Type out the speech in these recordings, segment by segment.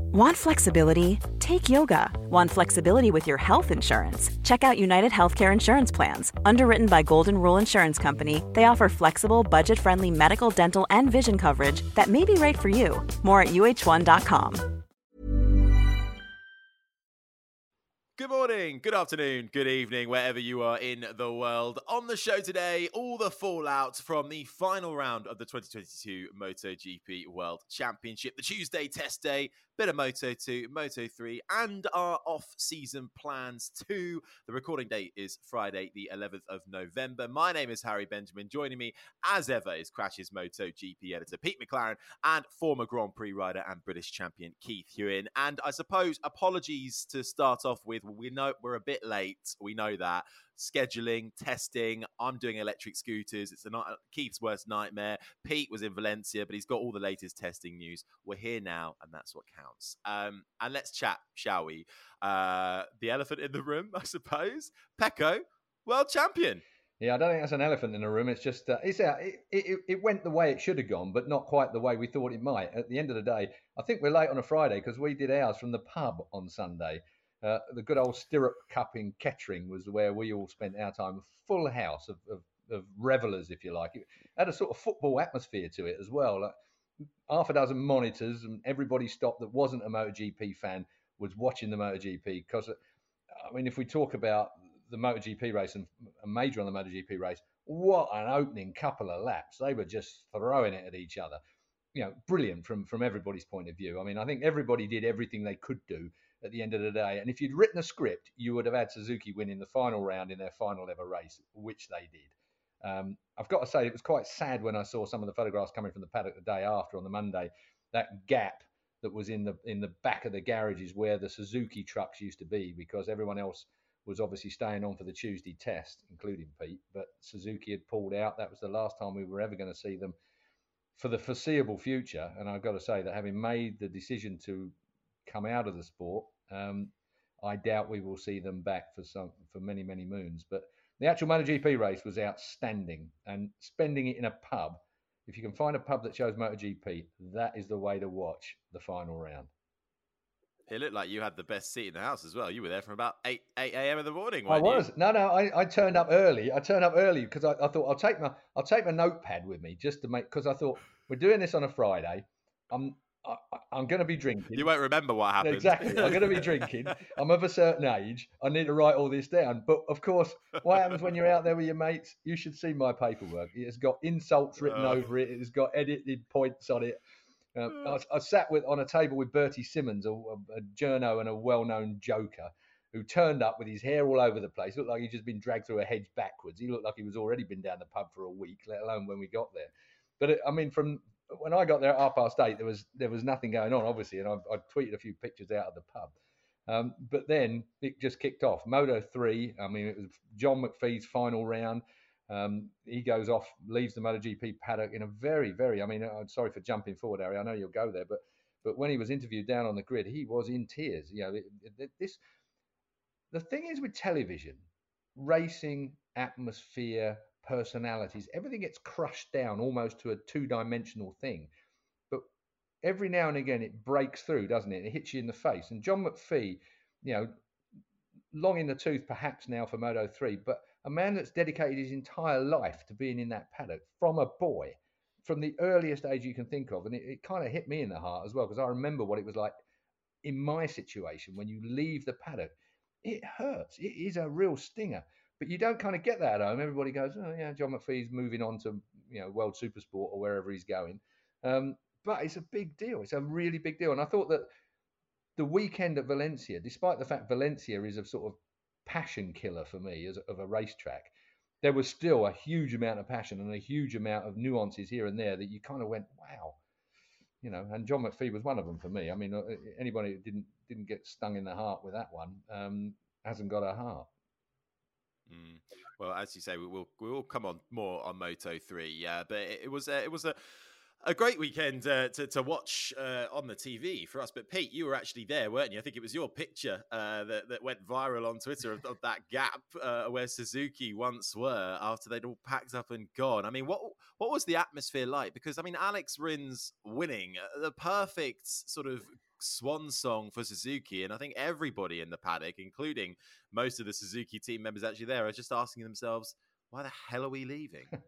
Want flexibility? Take yoga. Want flexibility with your health insurance? Check out United Healthcare Insurance Plans. Underwritten by Golden Rule Insurance Company, they offer flexible, budget friendly medical, dental, and vision coverage that may be right for you. More at uhone.com. Good morning, good afternoon, good evening, wherever you are in the world. On the show today, all the fallout from the final round of the 2022 MotoGP World Championship, the Tuesday test day, bit of Moto 2, Moto 3, and our off season plans too. The recording date is Friday, the 11th of November. My name is Harry Benjamin. Joining me, as ever, is Crash's Moto GP editor Pete McLaren and former Grand Prix rider and British champion Keith Huewen. And I suppose apologies to start off with. We know we're a bit late. We know that scheduling, testing. I'm doing electric scooters. It's a Keith's worst nightmare. Pete was in Valencia, but he's got all the latest testing news. We're here now, and that's what counts. Um, and let's chat, shall we? Uh, the elephant in the room, I suppose. Pecco, world champion. Yeah, I don't think that's an elephant in the room. It's just uh, it's uh, it, it, it went the way it should have gone, but not quite the way we thought it might. At the end of the day, I think we're late on a Friday because we did ours from the pub on Sunday. Uh, the good old stirrup cup in Kettering was where we all spent our time. Full house of, of, of revelers, if you like. It had a sort of football atmosphere to it as well. Like half a dozen monitors, and everybody stopped that wasn't a MotoGP fan was watching the MotoGP. Because, uh, I mean, if we talk about the MotoGP race and a major on the MotoGP race, what an opening couple of laps! They were just throwing it at each other. You know, brilliant from from everybody's point of view. I mean, I think everybody did everything they could do at the end of the day. And if you'd written a script, you would have had Suzuki win in the final round in their final ever race, which they did. Um, I've got to say, it was quite sad when I saw some of the photographs coming from the paddock the day after on the Monday. That gap that was in the in the back of the garages where the Suzuki trucks used to be, because everyone else was obviously staying on for the Tuesday test, including Pete. But Suzuki had pulled out. That was the last time we were ever going to see them for the foreseeable future. And I've got to say that having made the decision to come out of the sport. Um, I doubt we will see them back for some for many many moons. But the actual MotoGP race was outstanding, and spending it in a pub. If you can find a pub that shows MotoGP, that is the way to watch the final round. It looked like you had the best seat in the house as well. You were there from about eight eight a.m. in the morning. I was. You? No, no. I, I turned up early. I turned up early because I, I, thought I'll take my I'll take my notepad with me just to make because I thought we're doing this on a Friday. I'm I, am going to be drinking. You won't remember what happened. Exactly. I'm going to be drinking. I'm of a certain age. I need to write all this down. But of course, what happens when you're out there with your mates? You should see my paperwork. It has got insults written uh. over it. It has got edited points on it. Uh, I, I, sat with on a table with Bertie Simmons, a, a journo and a well-known joker, who turned up with his hair all over the place. Looked like he'd just been dragged through a hedge backwards. He looked like he was already been down the pub for a week, let alone when we got there. But it, I mean, from when I got there at half past eight, there was there was nothing going on, obviously, and I, I tweeted a few pictures out of the pub. Um, but then it just kicked off. Moto three. I mean, it was John McPhee's final round. Um, he goes off, leaves the MotoGP paddock in a very, very. I mean, I'm sorry for jumping forward, Harry. I know you'll go there, but but when he was interviewed down on the grid, he was in tears. You know, it, it, this. The thing is with television, racing atmosphere, personalities. Everything gets crushed down almost to a two dimensional thing. But every now and again it breaks through, doesn't it? It hits you in the face. And John McPhee, you know, long in the tooth perhaps now for Moto 3, but a man that's dedicated his entire life to being in that paddock from a boy, from the earliest age you can think of. And it, it kind of hit me in the heart as well, because I remember what it was like in my situation when you leave the paddock. It hurts. It is a real stinger. But you don't kind of get that at home. Everybody goes, oh yeah, John McPhee's moving on to you know World Supersport or wherever he's going. Um, but it's a big deal. It's a really big deal. And I thought that the weekend at Valencia, despite the fact Valencia is a sort of passion killer for me as of a racetrack, there was still a huge amount of passion and a huge amount of nuances here and there that you kind of went, wow, you know, and John McPhee was one of them for me. I mean, uh, anybody that didn't didn't get stung in the heart with that one um, hasn't got a heart. Mm. Well, as you say, we will we will come on more on Moto three, yeah. But it, it was a, it was a a great weekend uh, to to watch uh, on the TV for us. But Pete, you were actually there, weren't you? I think it was your picture uh, that that went viral on Twitter of, of that gap uh, where Suzuki once were after they'd all packed up and gone. I mean, what what was the atmosphere like? Because I mean, Alex Rins winning uh, the perfect sort of swan song for Suzuki. And I think everybody in the paddock, including most of the Suzuki team members actually there, are just asking themselves, why the hell are we leaving?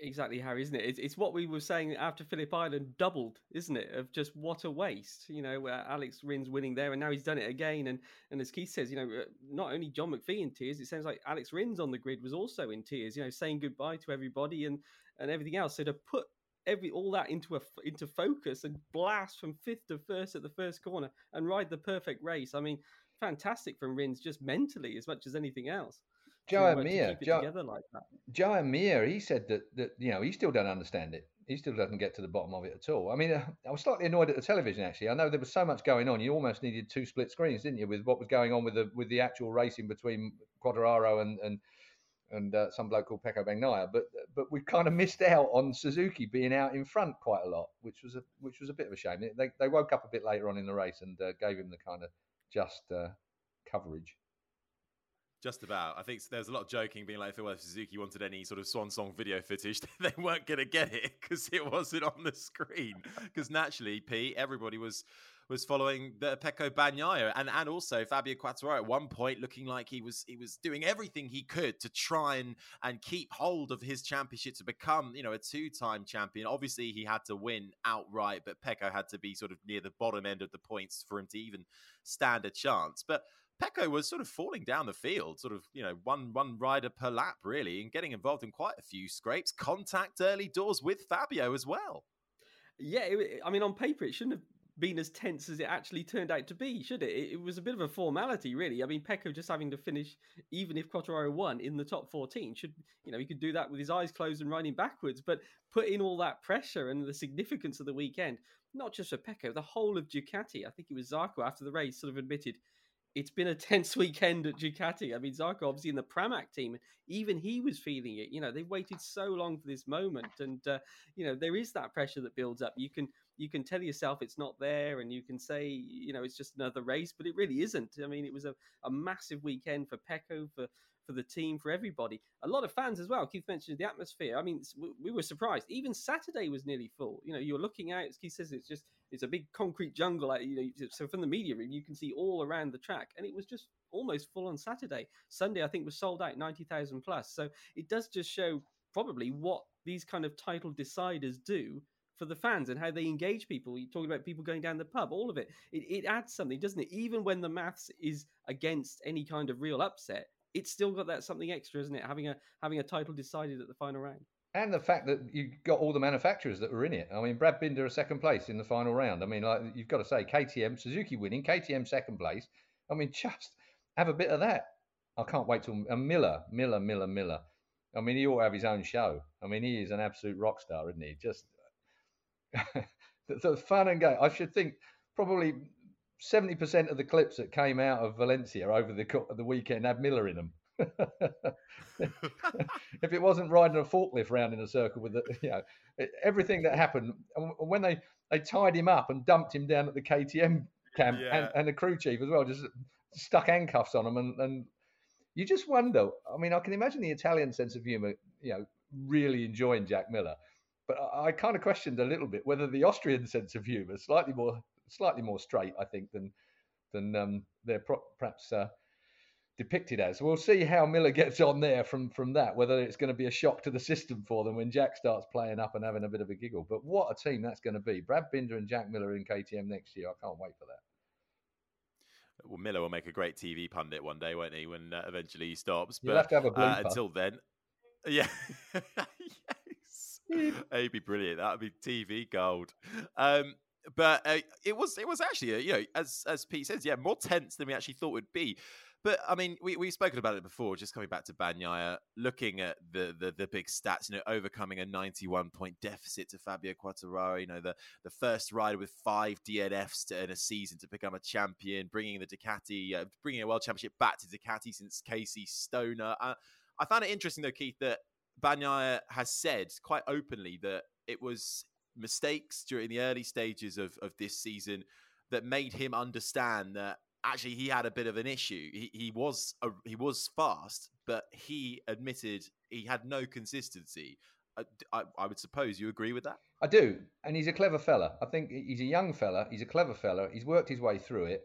exactly, Harry, isn't it? It's, it's, what we were saying after Phillip Island doubled, isn't it? Of just what a waste, you know, where Alex Rins winning there and now he's done it again. And, and as Keith says, you know, uh, not only John McPhee in tears, it sounds like Alex Rins on the grid was also in tears, you know, saying goodbye to everybody and, and everything else. So to put every all that into a into focus and blast from fifth to first at the first corner and ride the perfect race. I mean, fantastic from Rins just mentally as much as anything else. Joan Mir, Joe, like Joan Mir, he said that that you know he still don't understand it. He still doesn't get to the bottom of it at all. I mean, uh, I was slightly annoyed at the television actually. I know there was so much going on. You almost needed two split screens, didn't you, with what was going on with the with the actual racing between Quartararo and and and uh, some bloke called Pecco Bagnaia. But but we kind of missed out on Suzuki being out in front quite a lot, which was a which was a bit of a shame. They they woke up a bit later on in the race and uh, gave him the kind of just uh, coverage. Just about. I think there's a lot of joking, being like, well, if Suzuki wanted any sort of swan song video footage, they weren't going to get it because it wasn't on the screen. Because naturally, Pete, everybody was was following the Pecco Bagnaia and and also Fabio Quartararo at one point looking like he was he was doing everything he could to try and and keep hold of his championship to become you know a two time champion. Obviously he had to win outright, but Pecco had to be sort of near the bottom end of the points for him to even stand a chance. But Pecco was sort of falling down the field, sort of, you know, one one rider per lap, really, and getting involved in quite a few scrapes. Contact early doors with Fabio as well. Yeah, it, I mean, on paper, it shouldn't have been as tense as it actually turned out to be, should it? It, was a bit of a formality, really. I mean, Pecco just having to finish, even if Quartararo won in the top 14, should, you know, he could do that with his eyes closed and riding backwards, but put in all that pressure and the significance of the weekend, not just for Pecco, the whole of Ducati. I think it was Zarco after the race sort of admitted it's been a tense weekend at Ducati. I mean, Zarco obviously in the Pramac team, even he was feeling it. You know, they've waited so long for this moment, and uh, you know there is that pressure that builds up. You can you can tell yourself it's not there, and you can say you know it's just another race, but it really isn't. I mean, it was a, a massive weekend for Pecco, for for the team, for everybody. A lot of fans as well. Keith mentioned the atmosphere. I mean, we were surprised. Even Saturday was nearly full. You know, you're looking out. Keith says, it's just it's a big concrete jungle. You know, so from the media room, you can see all around the track, and it was just almost full on Saturday. Sunday, I think, was sold out ninety thousand plus. So it does just show probably what these kind of title deciders do for the fans and how they engage people. You're talking about people going down the pub, all of it. It, it adds something, doesn't it? Even when the maths is against any kind of real upset, it's still got that something extra, isn't it? Having a having a title decided at the final round. And the fact that you got all the manufacturers that were in it. I mean, Brad Binder a second place in the final round. I mean, like you've got to say, KTM, Suzuki winning, KTM second place. I mean, just have a bit of that. I can't wait till uh, Miller, Miller, Miller, Miller. I mean, he ought to have his own show. I mean, he is an absolute rock star, isn't he? Just the, the fun and game. I should think probably 70% of the clips that came out of Valencia over the the weekend had Miller in them. if it wasn't riding a forklift round in a circle with the, you know, everything that happened, when they, they tied him up and dumped him down at the KTM camp yeah. and, and, the crew chief as well, just stuck handcuffs on him. And, and you just wonder, I mean, I can imagine the Italian sense of humor, you know, really enjoying Jack Miller. But I, I kind of questioned a little bit whether the Austrian sense of humor, slightly more slightly more straight, I think, than than um, they're pro- perhaps uh, depicted as. We'll see how Miller gets on there from from that. Whether it's going to be a shock to the system for them when Jack starts playing up and having a bit of a giggle. But what a team that's going to be! Brad Binder and Jack Miller in KTM next year. I can't wait for that. Well, Miller will make a great TV pundit one day, won't he? When uh, eventually he stops. But You'll have to have a uh, until then, yeah. yes. It'd be brilliant. That would be TV gold. Um, but uh, it was it was actually uh, you know as as Pete says yeah more tense than we actually thought it would be. But I mean, we we've spoken about it before. Just coming back to Bagnaia, looking at the, the the big stats, you know, overcoming a 91 point deficit to Fabio Quartararo. You know, the the first rider with five DNFs to, in a season to become a champion, bringing the Ducati, uh, bringing a world championship back to Ducati since Casey Stoner. Uh, I found it interesting though, Keith, that Bagnaia has said quite openly that it was mistakes during the early stages of of this season that made him understand that actually he had a bit of an issue. He, he was a, he was fast, but he admitted he had no consistency. Uh, I, I, I, would suppose you agree with that. I do, and he's a clever fella. I think he's a young fella. He's a clever fella. He's worked his way through it.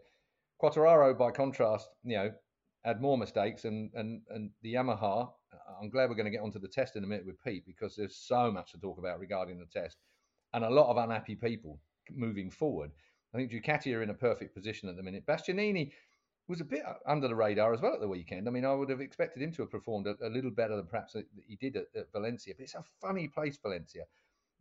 Quartararo, by contrast, you know, had more mistakes, and and and the Yamaha. Uh, I'm glad we're going to get onto the test in a minute with Pete because there's so much to talk about regarding the test, and a lot of unhappy people moving forward. I think Ducati are in a perfect position at the minute. Bastianini was a bit uh, under the radar as well at the weekend. I mean, I would have expected him to have performed a, a little better than perhaps he did at, at, Valencia. But it's a funny place, Valencia.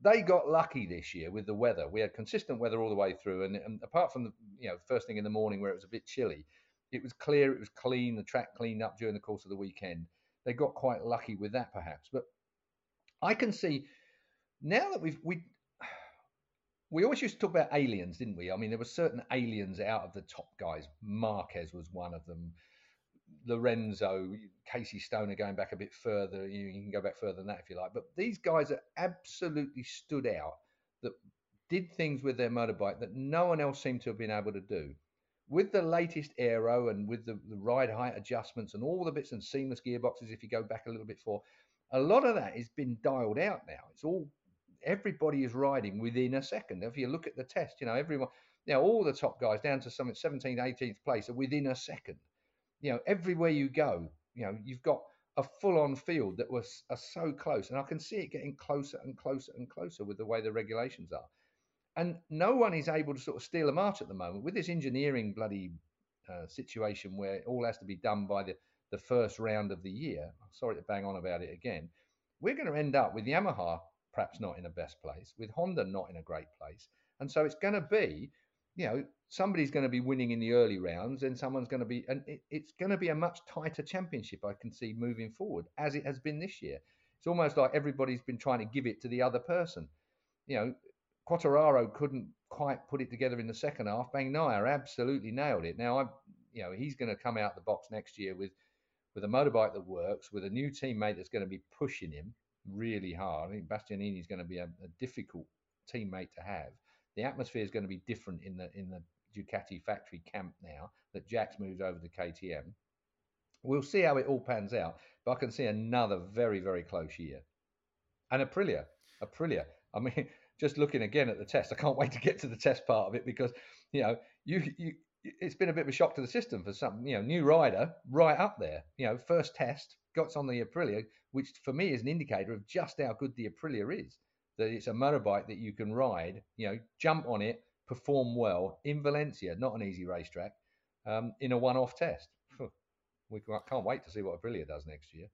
They got lucky this year with the weather. We had consistent weather all the way through, and, and apart from the you know first thing in the morning where it was a bit chilly, it was clear, it was clean. The track cleaned up during the course of the weekend. They got quite lucky with that, perhaps. But I can see now that we've we we always used to talk about aliens, didn't we? I mean, there were certain aliens out of the top guys. Marquez was one of them. Lorenzo, Casey Stoner going back a bit further. You, can go back further than that if you like. But these guys that absolutely stood out, that did things with their motorbike that no one else seemed to have been able to do. With the latest aero and with the, the ride height adjustments and all the bits and seamless gearboxes, if you go back a little bit for, a lot of that has been dialed out now. It's all everybody is riding within a second. If you look at the test, you know, everyone, now all the top guys down to some 17th, 18th place are within a second. You know, everywhere you go, you know, you've got a full on field that was are so close. And I can see it getting closer and closer and closer with the way the regulations are. And no one is able to sort of steal a march at the moment with this engineering bloody uh, situation where it all has to be done by the, the first round of the year. Sorry to bang on about it again. We're going to end up with Yamaha perhaps not in a best place, with Honda not in a great place. And so it's going to be, you know, somebody's going to be winning in the early rounds and someone's going to be, and it, it's going to be a much tighter championship, I can see moving forward, as it has been this year. It's almost like everybody's been trying to give it to the other person. You know, Quartararo couldn't quite put it together in the second half. Bagnaia absolutely nailed it. Now, I, you know, he's going to come out the box next year with with a motorbike that works, with a new teammate that's going to be pushing him really hard. I think Bastianini is going to be a, a, difficult teammate to have. The atmosphere is going to be different in the in the Ducati factory camp now that Jack's moved over to KTM. We'll see how it all pans out, but I can see another very very close year. And Aprilia, Aprilia. I mean, just looking again at the test, I can't wait to get to the test part of it because you know you you it's been a bit of a shock to the system for some, you know, new rider right up there. You know, first test, got on the Aprilia, which for me is an indicator of just how good the Aprilia is. That it's a motorbike that you can ride, you know, jump on it, perform well in Valencia, not an easy racetrack, um, in a one-off test. we can't wait to see what Aprilia does next year.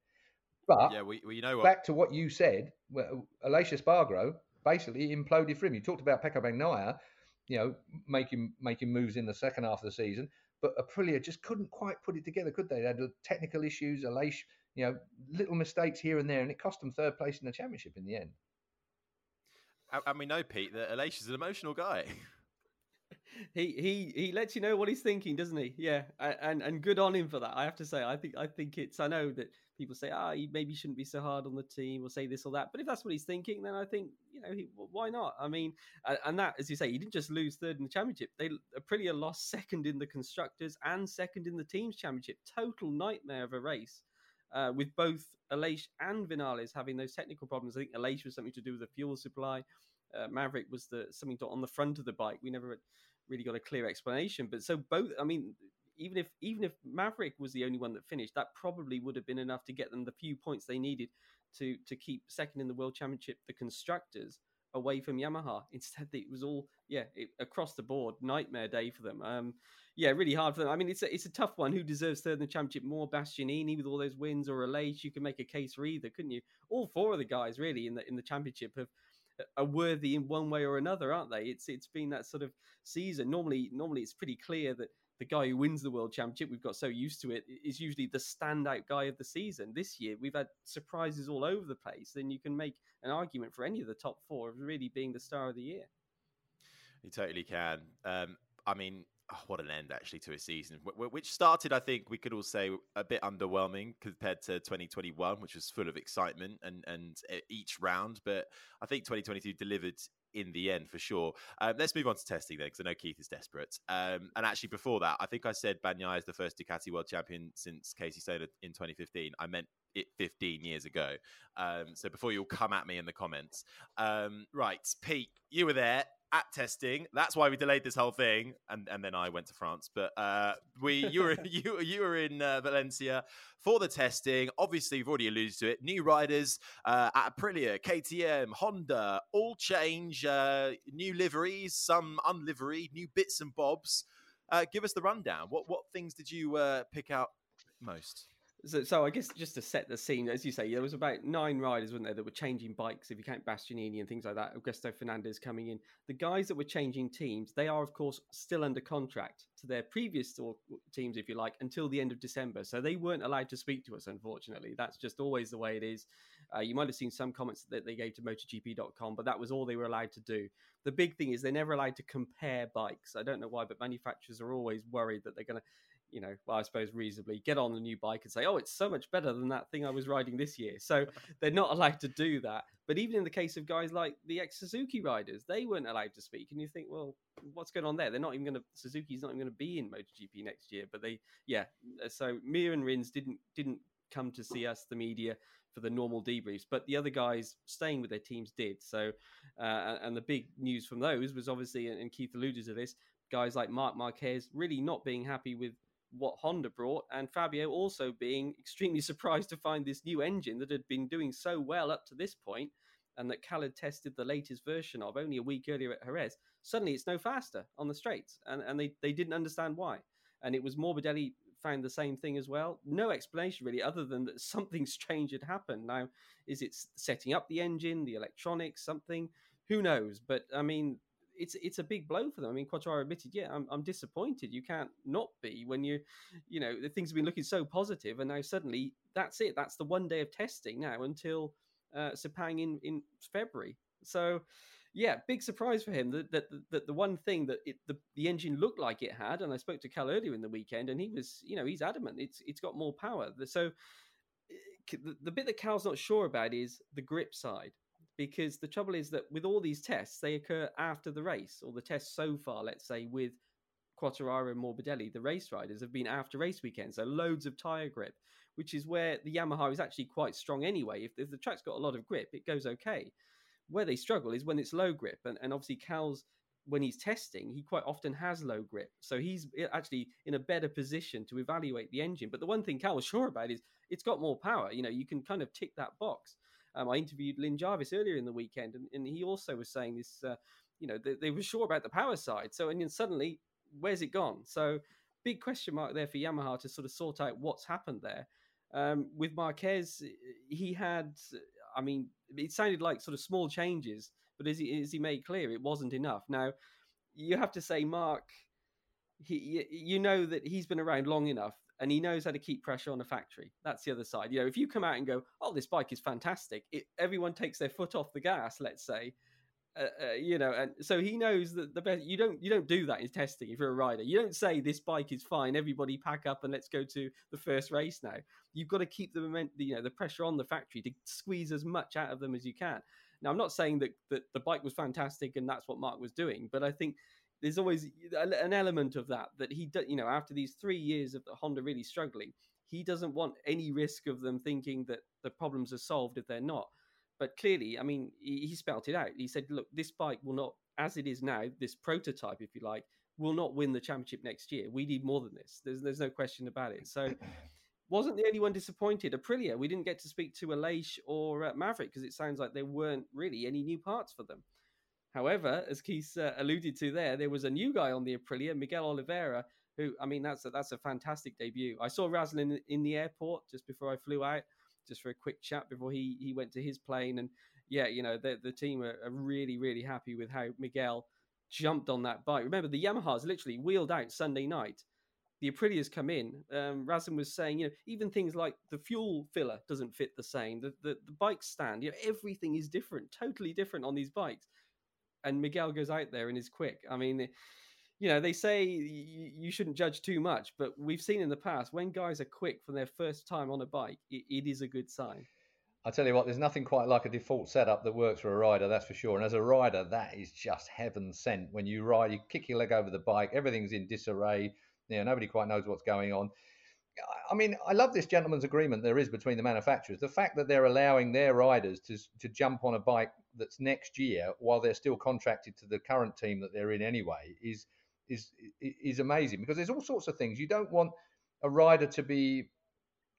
But yeah, we, we know what... back to what you said, well, Aleix Espargaro basically imploded for him. You talked about Pecco Bagnaia, you know, making making moves in the second half of the season. But Aprilia just couldn't quite put it together, could they? They had technical issues. Aleix, you know, little mistakes here and there, and it cost them third place in the championship in the end. And we know, Pete, that Aleix is an emotional guy. he he he lets you know what he's thinking, doesn't he? Yeah, and and good on him for that. I have to say, I think I think it's. I know that people say, ah, oh, he maybe shouldn't be so hard on the team or say this or that. But if that's what he's thinking, then I think, you know, he, why not? I mean, and that, as you say, he didn't just lose third in the championship. They Aprilia lost second in the constructors and second in the teams championship. Total nightmare of a race. Uh, with both Aleix and Vinales having those technical problems. I think Aleix was something to do with the fuel supply. Uh, Maverick was the something on the front of the bike. We never really got a clear explanation. But so both, I mean, even if even if Maverick was the only one that finished, that probably would have been enough to get them the few points they needed to to keep second in the World Championship, the constructors away from Yamaha. Instead, it was all yeah it, across the board nightmare day for them. Um, yeah, really hard for them. I mean, it's a, it's a tough one. Who deserves third in the championship more, Bastianini with all those wins or Aleix? You can make a case for either, couldn't you? All four of the guys really in the in the championship have are worthy in one way or another, aren't they? It's it's been that sort of season. Normally, normally it's pretty clear that the guy who wins the world championship, we've got so used to it, is usually the standout guy of the season. This year, we've had surprises all over the place. Then you can make an argument for any of the top four of really being the star of the year. You totally can. Um, I mean, oh, what an end actually to a season, which started, I think, we could all say a bit underwhelming compared to 2021, which was full of excitement and and each round. But I think 2022 delivered in the end for sure. Um, let's move on to testing then, because I know Keith is desperate. Um, and actually, before that, I think I said Bagnaia is the first Ducati world champion since Casey Stoner in 2015. I meant it 15 years ago. Um, so before you'll come at me in the comments, um, right, Pete, you were there at testing. That's why we delayed this whole thing, and and then I went to France. But uh, we you were you you were in uh, Valencia for the testing. Obviously, you've already alluded to it. New riders uh, at Aprilia, KTM, Honda, all change. Uh, new liveries, some unlivery, new bits and bobs. Uh, give us the rundown. What what things did you uh, pick out most? So, so I guess just to set the scene, as you say, there was about nine riders, weren't there, that were changing bikes. If you count Bastianini and things like that, Augusto Fernandez coming in. The guys that were changing teams, they are of course still under contract to their previous teams, if you like, until the end of December. So they weren't allowed to speak to us. Unfortunately, that's just always the way it is. Uh, you might have seen some comments that they gave to MotoGP.com, but that was all they were allowed to do. The big thing is they're never allowed to compare bikes. I don't know why, but manufacturers are always worried that they're going to you know, well, I suppose reasonably get on the new bike and say, oh, it's so much better than that thing I was riding this year. So they're not allowed to do that. But even in the case of guys like the ex Suzuki riders, they weren't allowed to speak. And you think, well, what's going on there? They're not even going to, Suzuki's not even going to be in MotoGP next year. But they, yeah. Uh, so Mir and Rins didn't, didn't come to see us, the media, for the normal debriefs. But the other guys staying with their teams did. So, uh, and the big news from those was obviously, and Keith alluded to this, guys like Marc Marquez really not being happy with what Honda brought, and Fabio also being extremely surprised to find this new engine that had been doing so well up to this point, and that Cal had tested the latest version of only a week earlier at Jerez. Suddenly, it's no faster on the straights, and, and they, they didn't understand why. And it was Morbidelli found the same thing as well. No explanation really, other than that something strange had happened. Now, is it setting up the engine, the electronics, something? Who knows? But I mean, it's it's a big blow for them. I mean, Quartararo admitted, yeah, I'm, I'm disappointed. You can't not be when you, you know, the things have been looking so positive, and now suddenly that's it. That's the one day of testing now until uh, Sepang in in February. So, yeah, big surprise for him that that, that the one thing that it, the the engine looked like it had, and I spoke to Cal earlier in the weekend, and he was, you know, he's adamant it's it's got more power. So. The, the bit that Cal's not sure about is the grip side because the trouble is that with all these tests, they occur after the race, or the tests so far, let's say, with Quartararo and Morbidelli, the race riders have been after race weekend, so loads of tyre grip, which is where the Yamaha is actually quite strong anyway. If, if the track's got a lot of grip, it goes okay. Where they struggle is when it's low grip, and, and obviously Cal's when he's testing, he quite often has low grip. So he's eh, actually in a better position to evaluate the engine. But the one thing Cal was sure about is it's got more power. You know, you can kind of tick that box. Um, I interviewed Lin Jarvis earlier in the weekend, and, and he also was saying this. Uh, you know, they, they, were sure about the power side. So, and then suddenly, where's it gone? So, big question mark there for Yamaha to sort of sort out what's happened there. Um, with Marquez, he had, I mean, it sounded like sort of small changes, but as he, as he made clear, it wasn't enough. Now, you have to say, Marc, he, you know that he's been around long enough and he knows how to keep pressure on a factory. That's the other side. You know, if you come out and go, "Oh, this bike is fantastic," it, everyone takes their foot off the gas. Let's say, uh, uh, you know, and so he knows that the best. You don't you don't do that in testing if you're a rider. You don't say this bike is fine. Everybody pack up and let's go to the first race now. You've got to keep the moment, you know, the pressure on the factory to squeeze as much out of them as you can. Now, I'm not saying that that the bike was fantastic and that's what Marc was doing, but I think there's always an element of that that he you know after these three years of the Honda really struggling he doesn't want any risk of them thinking that the problems are solved if they're not. But clearly I mean he, he spelt it out. He said look this bike will not as it is now this prototype if you like will not win the championship next year. We need more than this. There's there's no question about it. So wasn't the only one disappointed. Aprilia we didn't get to speak to Aleix or uh, Maverick because it sounds like there weren't really any new parts for them However, as Keith uh, alluded to there, there was a new guy on the Aprilia, Miguel Oliveira, who, I mean, that's a, that's a fantastic debut. I saw Razlan in, in the airport just before I flew out, just for a quick chat before he, he went to his plane. And yeah, you know, the, the team are, are really, really happy with how Miguel jumped on that bike. Remember, the Yamahas literally wheeled out Sunday night the Aprilia's come in. Um, Razlan was saying, you know, even things like the fuel filler doesn't fit the same. The, the the bike stand, you know, everything is different, totally different on these bikes. And Miguel goes out there and is quick. I mean, you know, they say you, shouldn't judge too much, but we've seen in the past when guys are quick from their first time on a bike, it, it is a good sign. I tell you what, there's nothing quite like a default setup that works for a rider, that's for sure. And as a rider, that is just heaven sent. When you ride, you kick your leg over the bike, everything's in disarray. You know, nobody quite knows what's going on. I mean, I love this gentleman's agreement there is between the manufacturers. The fact that they're allowing their riders to to jump on a bike that's next year while they're still contracted to the current team that they're in anyway is is is amazing because there's all sorts of things. You don't want a rider to be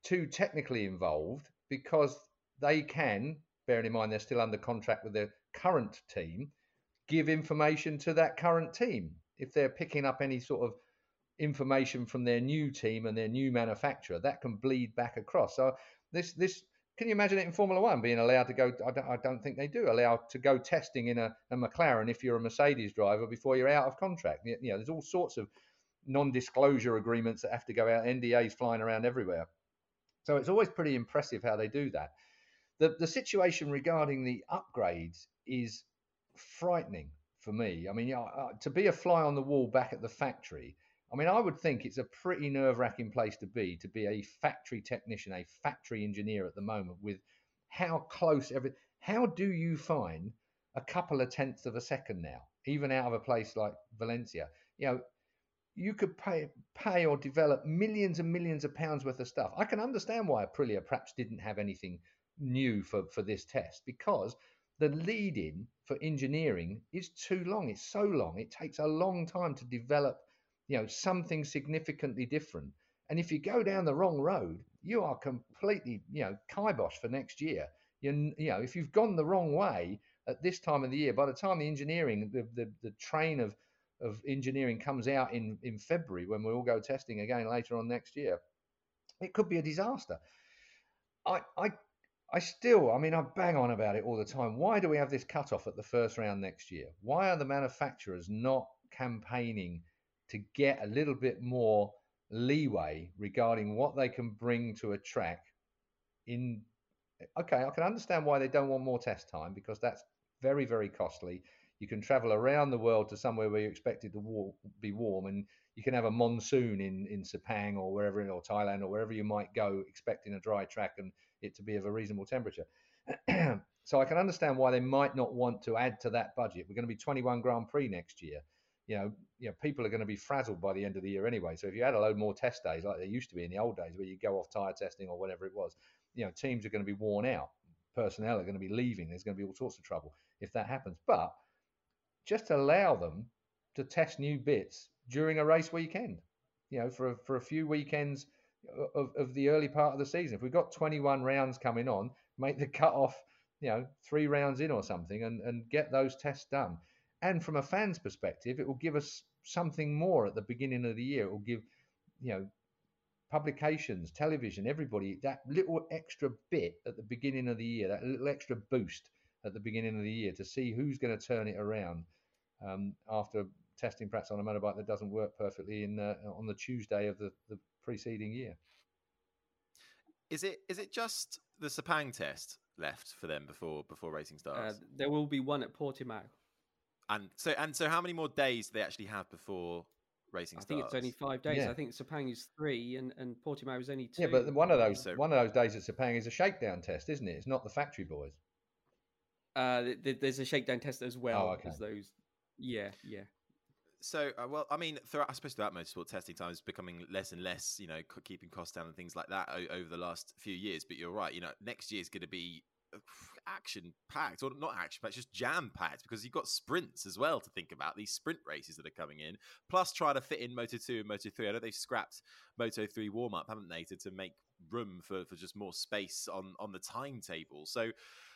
too technically involved because they can, bearing in mind they're still under contract with their current team, give information to that current team if they're picking up any sort of information from their new team and their new manufacturer that can bleed back across. So this this can you imagine it in Formula One being allowed to go? I don't, I don't think they do allow to go testing in a, a, McLaren if you're a Mercedes driver before you're out of contract. You know, there's all sorts of non-disclosure agreements that have to go out, NDAs flying around everywhere. So it's always pretty impressive how they do that. The the situation regarding the upgrades is frightening for me. I mean, uh, to be a fly on the wall back at the factory I mean, I would think it's a pretty nerve wracking place to be, to be a factory technician, a factory engineer at the moment with how close every. How do you find a couple of tenths of a second now, even out of a place like Valencia? You know, you could pay, pay or develop millions and millions of pounds worth of stuff. I can understand why Aprilia perhaps didn't have anything new for, for this test because the lead in for engineering is too long. It's so long. It takes a long time to develop you know, something significantly different. And if you go down the wrong road, you are completely, you know, kibosh for next year. You, you know, if you've gone the wrong way at this time of the year, by the time the engineering, the, the, the train of, of engineering comes out in, in February when we all go testing again later on next year, it could be a disaster. I, I, I still, I mean, I bang on about it all the time. Why do we have this cutoff at the first round next year? Why are the manufacturers not campaigning to get a little bit more leeway regarding what they can bring to a track in okay i can understand why they don't want more test time because that's very very costly. You can travel around the world to somewhere where you expect it to war- be warm and you can have a monsoon in in sepang or wherever or thailand or wherever you might go expecting a dry track and it to be of a reasonable temperature. So i can understand why they might not want to add to that budget. We're going to be 21 grand prix next year you know, you know, people are going to be frazzled by the end of the year anyway. So if you had a load more test days like there used to be in the old days, where you go off tire testing or whatever it was, you know, teams are going to be worn out. Personnel are going to be leaving. There's going to be all sorts of trouble if that happens. But just allow them to test new bits during a race weekend. You know, for a, for a few weekends of, of the early part of the season. If we've got 21 rounds coming on, make the cut off, you know, three rounds in or something, and and get those tests done and from a fan's perspective, it will give us something more at the beginning of the year. It will give, you know, publications, television, everybody that little extra bit at the beginning of the year, that little extra boost at the beginning of the year to see who's going to turn it around um, after testing perhaps on a motorbike that doesn't work perfectly in uh, on the Tuesday of the, the preceding year. Is it is it just the Sepang test left for them before before racing starts? Uh, there will be one at Portimao. And so, and so, how many more days do they actually have before racing I starts? think it's only five days. Yeah. I think Sepang is three, and and Portimao is only two. Yeah, but one of those so, one of those days at Sepang is a shakedown test, isn't it? It's not the factory boys. Uh, there's a shakedown test as well oh, okay. as those. Yeah, yeah. So, uh, well, I mean, throughout, I suppose throughout motorsport, testing time is becoming less and less, you know, keeping costs down and things like that o- over the last few years. But you're right, you know, next year is going to be action packed, or not action packed, just jam packed because you've got sprints as well to think about. These sprint races that are coming in, plus try to fit in Moto 2 and Moto 3. I know they've scrapped Moto 3 warm up, haven't they, to, to make room for, for just more space on, on the timetable. So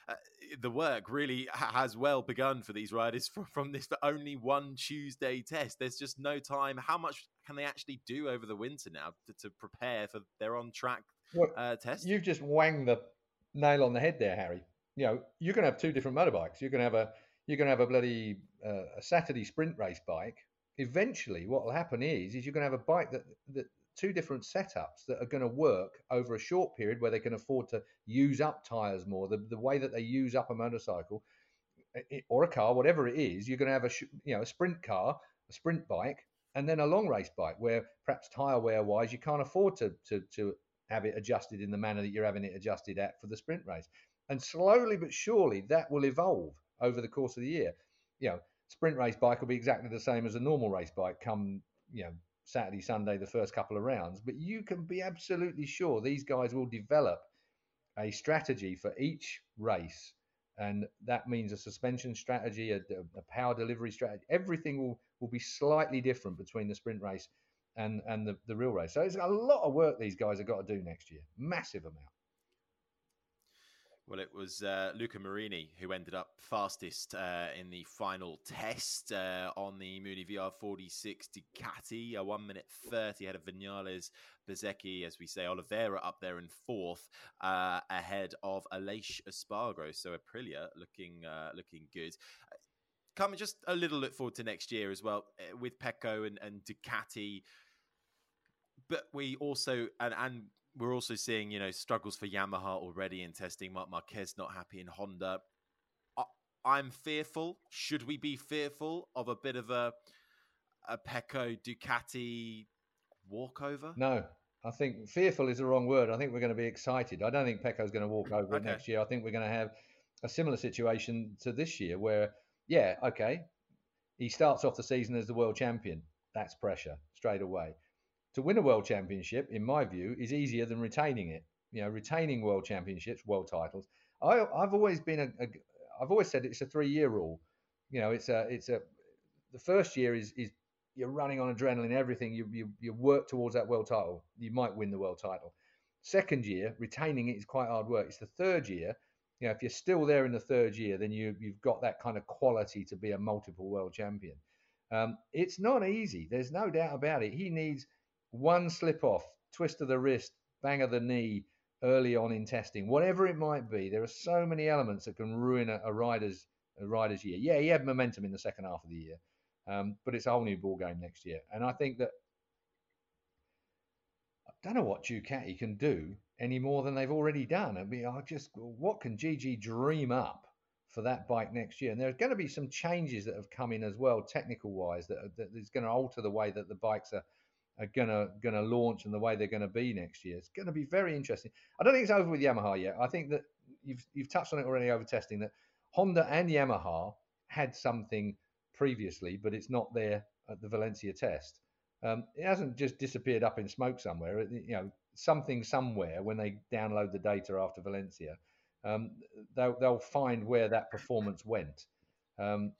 uh, the work really has well begun for these riders from, from this only one Tuesday test. There's just no time. How much can they actually do over the winter now to, to prepare for their on track uh, test? You've just wanged the nail on the head there, Harry. You know, you're going to have two different motorbikes. You're going to have a you're going to have a bloody uh, a Saturday sprint race bike eventually what will happen is is you're going to have a bike that that two different setups that are going to work over a short period where they can afford to use up tires more the, the way that they use up a motorcycle or a car whatever it is you're going to have a you know a sprint car a sprint bike and then a long race bike where perhaps tire wear wise you can't afford to to to have it adjusted in the manner that you're having it adjusted at for the sprint race and slowly but surely that will evolve over the course of the year you know sprint race bike will be exactly the same as a normal race bike come you know Saturday, Sunday, the first couple of rounds. But you can be absolutely sure these guys will develop a strategy for each race. And that means a suspension strategy, a, a power delivery strategy. Everything will, will be slightly different between the sprint race and, and the, the real race. So it's a lot of work these guys have got to do next year. Massive amount. Well, it was uh, Luca Marini who ended up fastest uh, in the final test uh, on the Mooney VR46 Ducati, a one minute 30 ahead of Vinales, Bezzecchi, as we say, Oliveira up there in fourth, uh, ahead of Aleix Espargaro. So Aprilia looking uh, looking good. Coming just a little look forward to next year as well uh, with Pecco and, and Ducati. But we also, and, and we're also seeing, you know, struggles for Yamaha already in testing. Marc Marquez not happy in Honda. I, am fearful. Should we be fearful of a bit of a a Pecco Ducati walkover? No, I think fearful is the wrong word. I think we're going to be excited. I don't think Pecco's going to walk over okay. next year. I think we're going to have a similar situation to this year, where yeah, okay, he starts off the season as the world champion. That's pressure straight away to win a world championship, in my view, is easier than retaining it. You know, retaining world championships, world titles. I, I've always been a, a I've always said it's a three-year rule. You know, it's a it's a the first year is is you're running on adrenaline, everything. You you you work towards that world title. You might win the world title. Second year, retaining it is quite hard work. It's the third year. You know, if you're still there in the third year, then you you've got that kind of quality to be a multiple world champion. Um, it's not easy. There's no doubt about it. He needs one slip off, twist of the wrist, bang of the knee early on in testing, whatever it might be. There are so many elements that can ruin a, a rider's a rider's year. Yeah, he had momentum in the second half of the year, um, but it's a whole new ball game next year. And I think that I don't know what Ducati can do any more than they've already done. I mean, I just what can Gigi dream up for that bike next year? And there's going to be some changes that have come in as well, technical wise, that, that is going to alter the way that the bikes are are gonna gonna launch and the way they're gonna be next year. It's gonna be very interesting. I don't think it's over with Yamaha yet. I think that you've you've touched on it already over testing that Honda and Yamaha had something previously, but it's not there at the Valencia test. Um, it hasn't just disappeared up in smoke somewhere. It, you know, something somewhere when they download the data after Valencia, um, they'll, they'll find where that performance went. Um,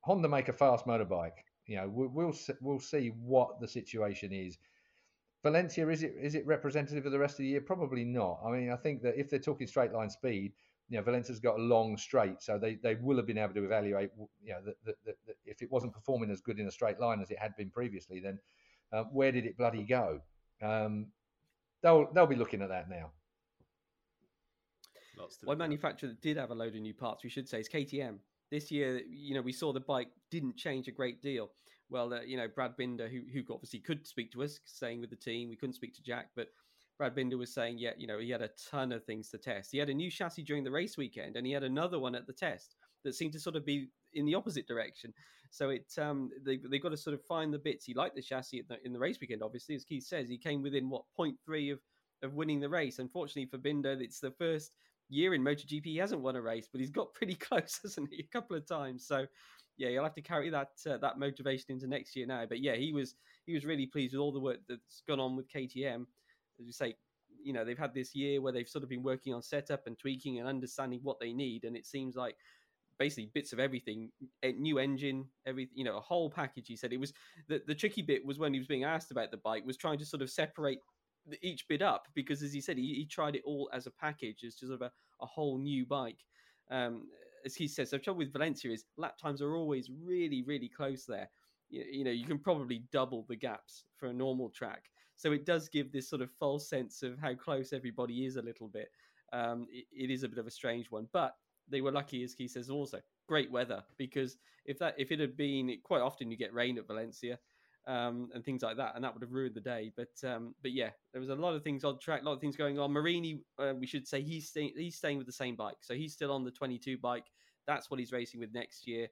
Honda make a fast motorbike you know, we'll we'll see what the situation is. Valencia is it is it representative of the rest of the year? Probably not. I mean, I think that if they're talking straight line speed, you know, Valencia's got a long straight, so they, they will have been able to evaluate. You know, that, that, that if it wasn't performing as good in a straight line as it had been previously, then uh, where did it bloody go? Um, they'll they'll be looking at that now. One manufacturer that did have a load of new parts, we should say, is KTM this year, you know, we saw the bike didn't change a great deal. Well, uh, you know, Brad Binder, who who obviously could speak to us, staying with the team, we couldn't speak to Jack, but Brad Binder was saying, yeah, you know, he had a ton of things to test. He had a new chassis during the race weekend, and he had another one at the test that seemed to sort of be in the opposite direction. So it um, they they got to sort of find the bits. He liked the chassis the, in the race weekend, obviously, as Keith says, he came within what 0.3 of of winning the race. Unfortunately for Binder, it's the first year in MotoGP, he hasn't won a race, but he's got pretty close, hasn't he? A couple of times. So, yeah, you'll have to carry that uh, that motivation into next year now. But yeah, he was he was really pleased with all the work that's gone on with KTM. As you say, you know they've had this year where they've sort of been working on setup and tweaking and understanding what they need, and it seems like basically bits of everything a new engine every you know a whole package he said it was the, the tricky bit was when he was being asked about the bike was trying to sort of separate each bit up because, as he said, he, he tried it all as a package, as just sort of a, a whole new bike. Um, as he says, the trouble with Valencia is lap times are always really, really close there. You, you, know, you can probably double the gaps for a normal track. So it does give this sort of false sense of how close everybody is a little bit. Um, it, it is a bit of a strange one, but they were lucky, as he says, also great weather because if that if it had been quite often you get rain at Valencia um, and things like that, and that would have ruined the day. But um, but yeah, there was a lot of things on track, a lot of things going on. Marini, uh, we should say he's staying he's staying with the same bike, so he's still on the 22 bike. That's what he's racing with next year.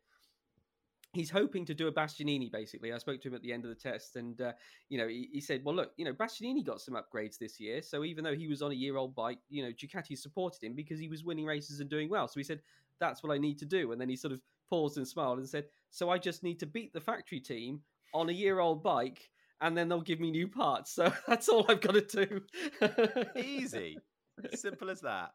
He's hoping to do a Bastianini. Basically, I spoke to him at the end of the test, and uh, you know he, he, said, "Well, look, you know Bastianini got some upgrades this year, so even though he was on a year-old bike, you know Ducati supported him because he was winning races and doing well. So he said, that's what I need to do." And then he sort of paused and smiled and said, "So I just need to beat the factory team on a year old bike and then they'll give me new parts. So that's all I've got to do. Easy. Simple as that.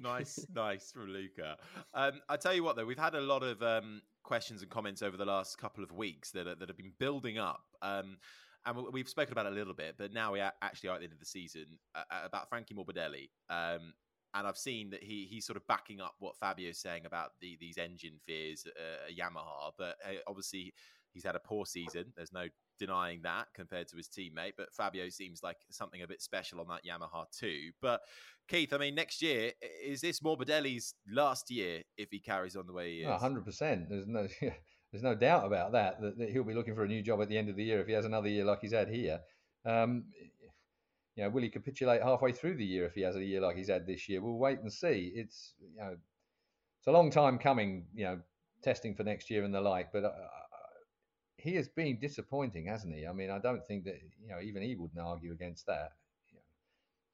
Nice, nice from Luca. Um, I tell you what, though, we've had a lot of um, questions and comments over the last couple of weeks that, are, that have been building up. Um, and we've spoken about it a little bit, but now we actually are at the end of the season uh, about Frankie Morbidelli. Um, and I've seen that he he's sort of backing up what Fabio's saying about the, these engine fears at Yamaha. But uh, obviously, He's had a poor season. There's no denying that compared to his teammate. But Fabio seems like something a bit special on that Yamaha too. But Keith, I mean, next year is this Morbidelli's last year if he carries on the way he is? hundred percent. There's no. There's no doubt about that, that, that. he'll be looking for a new job at the end of the year if he has another year like he's had here. Um, you know, will he capitulate halfway through the year if he has a year like he's had this year? We'll wait and see. It's you know, it's a long time coming. You know, testing for next year and the like. But uh, he has been disappointing, hasn't he? I mean, I don't think that you know even he wouldn't argue against that.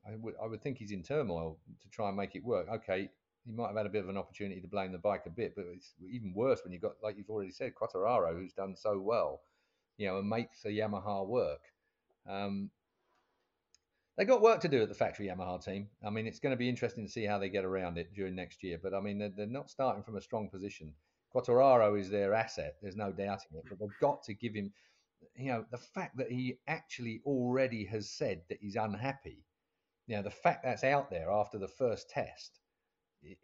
I would I would think he's in turmoil to try and make it work. Okay, he might have had a bit of an opportunity to blame the bike a bit, but it's even worse when you've got like you've already said, Quartararo, who's done so well, you know, and makes a Yamaha work. Um, they got work to do at the factory Yamaha team. I mean, it's going to be interesting to see how they get around it during next year. But I mean, they're, they're not starting from a strong position. Quartararo is their asset. There's no doubting it. But they've got to give him, you know, the fact that he actually already has said that he's unhappy. You know, the fact that's out there after the first test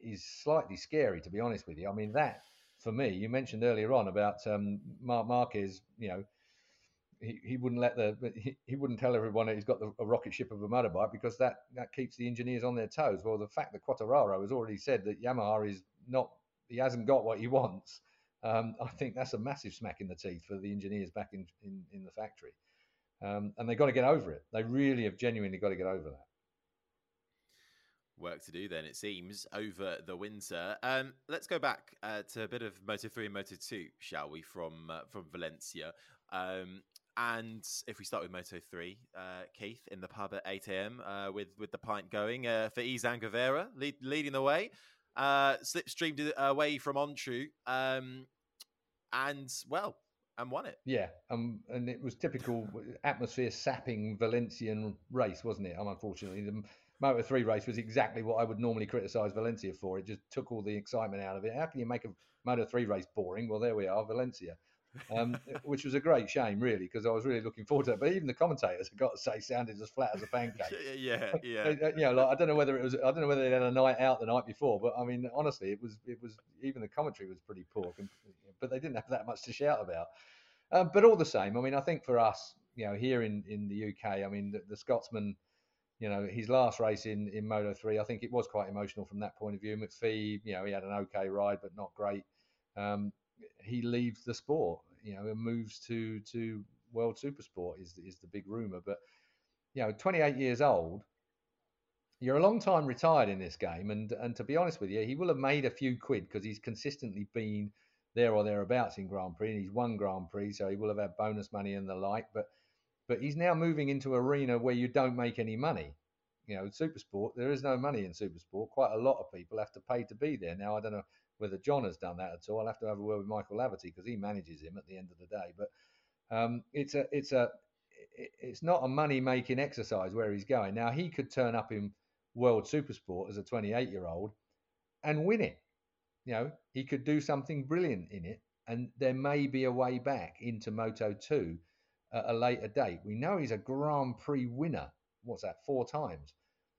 is slightly scary, to be honest with you. I mean, that for me, you mentioned earlier on about um, Marc Marquez. You know, he, he wouldn't let the he, he wouldn't tell everyone that he's got the, a rocket ship of a motorbike because that that keeps the engineers on their toes. Well, the fact that Quartararo has already said that Yamaha is not he hasn't got what he wants, um, I think that's a massive smack in the teeth for the engineers back in, in, in the factory. Um, and they've got to get over it. They really have genuinely got to get over that. Work to do then, it seems, over the winter. Um, let's go back uh, to a bit of Moto 3 and Moto 2, shall we, from uh, from Valencia. Um, and if we start with Moto 3, uh, Keith in the pub at 8 a.m. Uh, with, with the pint going uh, for Izan Guevara, lead, leading the way uh, slipstreamed away from Öncü, um, and well, and won it. Yeah, um, and it was typical atmosphere sapping Valencian race, wasn't it? Um, unfortunately, the Moto 3 race was exactly what I would normally criticise Valencia for. It just took all the excitement out of it. How can you make a Moto 3 race boring? Well, there we are, Valencia um, which was a great shame, really, because I was really looking forward to it. But even the commentators, I've got to say, sounded as flat as a pancake. yeah, yeah. you know, like I don't know whether it was, I don't know whether they had a night out the night before, but I mean, honestly, it was, it was even the commentary was pretty poor, but they didn't have that much to shout about. Um, but all the same, I mean, I think for us, you know, here in in the UK, I mean, the, the Scotsman you know, his last race in, in Moto 3, I think it was quite emotional from that point of view. McPhee, you know, he had an okay ride, but not great. Um, he leaves the sport, you know, and moves to to World Supersport is is the big rumor. But you know, 28 years old, you're a long time retired in this game, and and to be honest with you, he will have made a few quid because he's consistently been there or thereabouts in Grand Prix, and he's won Grand Prix, so he will have had bonus money and the like. But but he's now moving into arena where you don't make any money. You know, Supersport, there is no money in Supersport. Quite a lot of people have to pay to be there. Now, I don't know whether John has done that at all. I'll have to have a word with Michael Laverty because he manages him at the end of the day. But um, it's a it's a it's not a money making exercise where he's going. Now he could turn up in World Supersport as a 28 year old and win it. You know, he could do something brilliant in it, and there may be a way back into Moto 2 at a later date. We know he's a Grand Prix winner. What's that? Four times.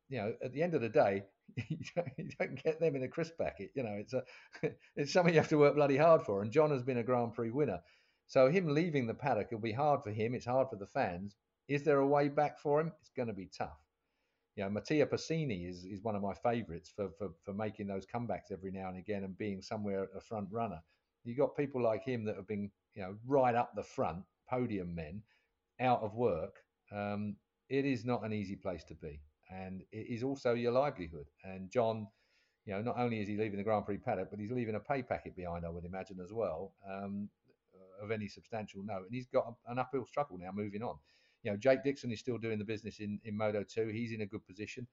You know, at the end of the day, you don't, get them in a crisp packet. You know, it's a it's something you have to work bloody hard for. And John has been a Grand Prix winner, so him leaving the paddock will be hard for him. It's hard for the fans. Is there a way back for him? It's going to be tough. you know, Mattia Pasini is, is one of my favourites for, for, for making those comebacks every now and again and being somewhere a front runner. You've got people like him that have been, you know, right up the front, podium men, out of work. Um, it is not an easy place to be, and it is also your livelihood. And John, you know, not only is he leaving the Grand Prix paddock, but he's leaving a pay packet behind, I would imagine as well, um, of any substantial note. And he's got an uphill struggle now moving on. You know, Jake Dixon is still doing the business in, in Moto 2. He's in a good position.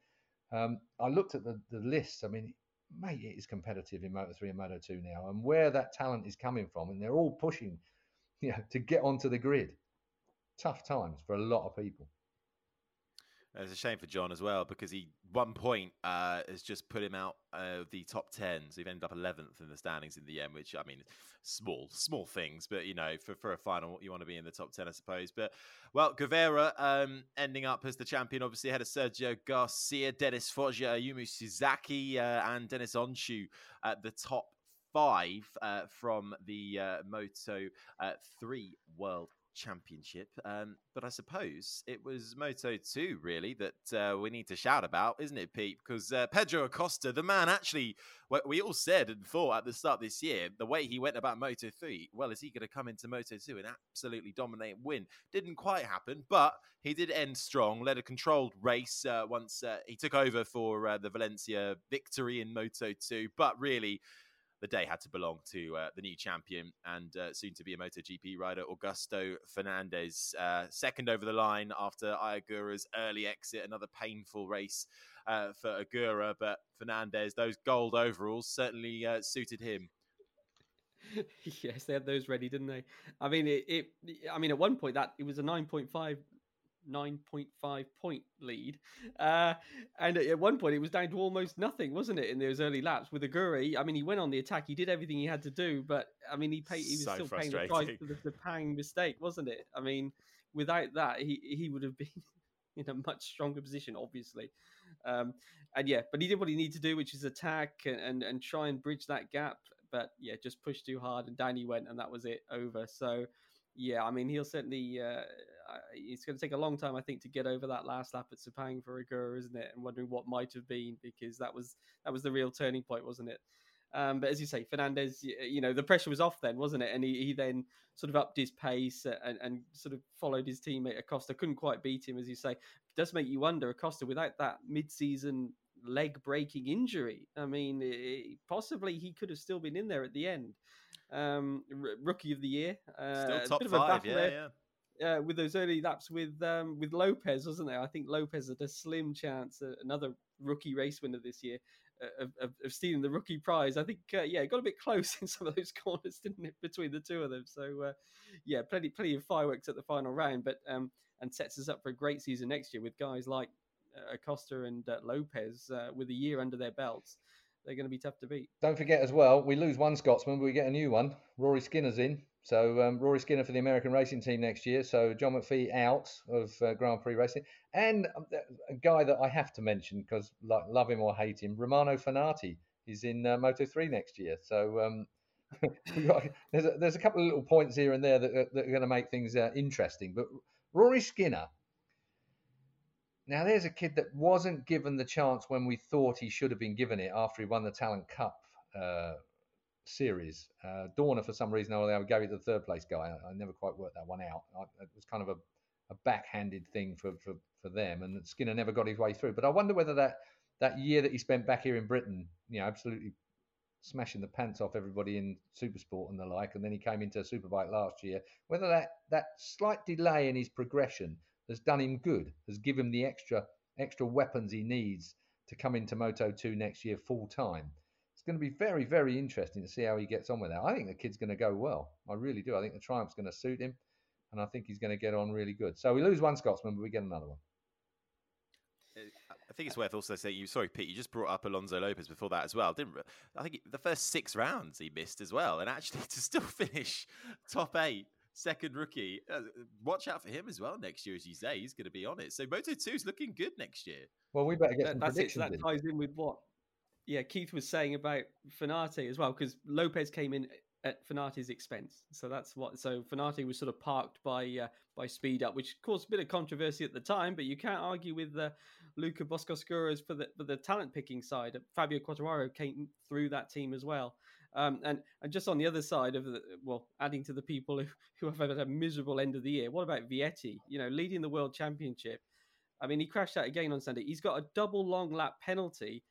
Um, I looked at the, the list. I mean, mate, it is competitive in Moto 3 and Moto 2 now. And where that talent is coming from, and they're all pushing, you know, to get onto the grid. Tough times for a lot of people. It's a shame for John as well because he one point uh, has just put him out of the top ten, so he ended up eleventh in the standings in the end. Which I mean, small, small things, but you know, for, for a final, you want to be in the top ten, I suppose. But well, Guevara um, ending up as the champion, obviously ahead of Sergio Garcia, Dennis Foggia, Ayumu Sasaki, uh, and Deniz Öncü at the top five uh, from the uh, Moto uh, three World Championship. Um, but I suppose it was Moto 2, really, that uh, we need to shout about, isn't it, Pete? Because uh, Pedro Acosta, the man actually, what we all said and thought at the start this year, the way he went about Moto 3, well, is he going to come into Moto 2 and absolutely dominate and win? Didn't quite happen, but he did end strong, led a controlled race uh, once uh, he took over for uh, the Valencia victory in Moto 2. But really, the day had to belong to uh, the new champion and uh, soon to be a MotoGP rider, Augusto Fernandez. Uh, second over the line after Ai Ogura's early exit, another painful race uh, for Ogura, but Fernandez, those gold overalls certainly uh, suited him. yes, they had those ready, didn't they? I mean, it, it. I mean, at one point that it was a nine point five 9.5 point lead. Uh, and at one point, it was down to almost nothing, wasn't it, in those early laps with Ogura? I mean, he went on the attack, he did everything he had to do, but I mean, he paid, he was so still paying the price for the, Sepang mistake, wasn't it? I mean, without that, he, he would have been in a much stronger position, obviously. Um, and yeah, but he did what he needed to do, which is attack and, and, and try and bridge that gap. But yeah, just pushed too hard, and down he went, and that was it over. So yeah, I mean, he'll certainly. Uh, it's going to take a long time, I think, to get over that last lap at Sepang for Ogura, isn't it? And wondering what might have been because that was that was the real turning point, wasn't it? Um, but as you say, Fernandez, you know, the pressure was off then, wasn't it? And he, he then sort of upped his pace and, and sort of followed his teammate Acosta. Couldn't quite beat him, as you say. It does make you wonder, Acosta, without that mid-season leg-breaking injury. I mean, it, possibly he could have still been in there at the end um, r- rookie of the year. Uh, Still top five, yeah, there. yeah. Uh, with those early laps with um, with Lopez, wasn't there? I think Lopez had a slim chance, uh, another rookie race winner this year, uh, of, of, stealing the rookie prize. I think, uh, yeah, it got a bit close in some of those corners, didn't it, between the two of them? So, uh, yeah, plenty plenty of fireworks at the final round, but um, and sets us up for a great season next year with guys like Acosta and Lopez with a year under their belts they're going to be tough to beat. Don't forget as well, we lose one Scotsman, but we get a new one. Rory Skinner's in. So um, Rory Skinner for the American racing team next year. So John McPhee out of uh, Grand Prix racing, and um, a guy that I have to mention because like, love him or hate him, Romano Fenati is in uh, Moto three next year. So um, there's a, there's a couple of little points here and there that, that are going to make things uh, interesting. But Rory Skinner now, there's a kid that wasn't given the chance when we thought he should have been given it after he won the Talent Cup uh, series. Uh, Dorna, for some reason other, gave it to the third place guy. I, I never quite worked that one out. I, it was kind of a, a backhanded thing for, for, for them, and Skinner never got his way through. But I wonder whether that, that year that he spent back here in Britain, you know, absolutely smashing the pants off everybody in Supersport and the like, and then he came into a Superbike last year, whether that, that slight delay in his progression has done him good, has given him the extra extra weapons he needs to come into Moto 2 next year full time. It's going to be very, very interesting to see how he gets on with that. I think the kid's going to go well. I really do. I think the Triumph's going to suit him, and I think he's going to get on really good. So we lose one Scotsman, but we get another one. I think it's worth also saying you. Sorry, Pete. You just brought up Alonso Lopez before that as well, didn't? I think the first six rounds he missed as well, and actually to still finish top eight second rookie. Uh, watch out for him as well next year, as you say. He's going to be on it. So Moto Two is looking good next year. Well, we better get that, some that's predictions. It. So that ties in with what, yeah, Keith was saying about Fenati as well, because Lopez came in at Fenati's expense. So that's what. So Fenati was sort of parked by uh, by Speed Up, which caused a bit of controversy at the time. But you can't argue with uh, Luca Boscoscuro's for the for the talent picking side. Fabio Quartararo came through that team as well. Um, and and just on the other side of the well, adding to the people who, who have had a miserable end of the year. What about Vietti? You know, leading the world championship. I mean, he crashed out again on Sunday. He's got a double long lap penalty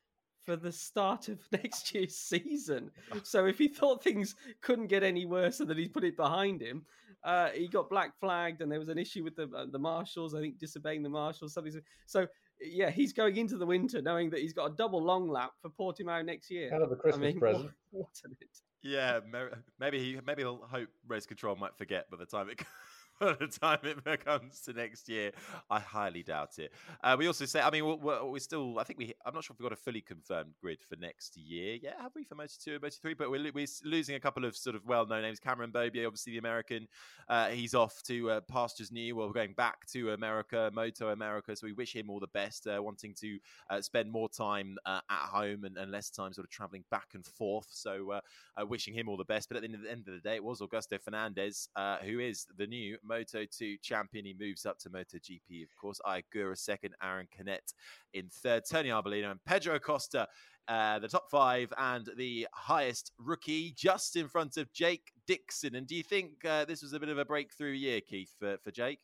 for the start of next year's season. So if he thought things couldn't get any worse and that he's put it behind him, uh, he got black flagged and there was an issue with the uh, the marshals. I think disobeying the marshals. Something. So yeah, he's going into the winter knowing that he's got a double long lap for Portimao next year. Kind of a Christmas I mean, present. What, what an it. Yeah, maybe he maybe he'll hope race control might forget by the time it by the time it comes to next year. I highly doubt it. Uh, we also say, I mean, we're, we're, still, I think we, I'm not sure if we've got a fully confirmed grid for next year yet, have we, for Moto 2 or Moto 3? But we're, we're losing a couple of sort of well known names. Cameron Beaubier, obviously the American, uh, he's off to uh, Pastures New. Well, we're going back to America, Moto America. So we wish him all the best, uh, wanting to uh, spend more time uh, at home and, and, less time sort of traveling back and forth. So wishing him all the best. But at the end of the, end of the day, it was Augusto Fernandez, who is the new Moto 2 champion. He moves up to MotoGP, of course. Ai Ogura second, Aron Canet in third, Tony Arbolino and Pedro Acosta, uh, the top five, and the highest rookie just in front of Jake Dixon. And do you think uh, this was a bit of a breakthrough year, Keith, for, for Jake?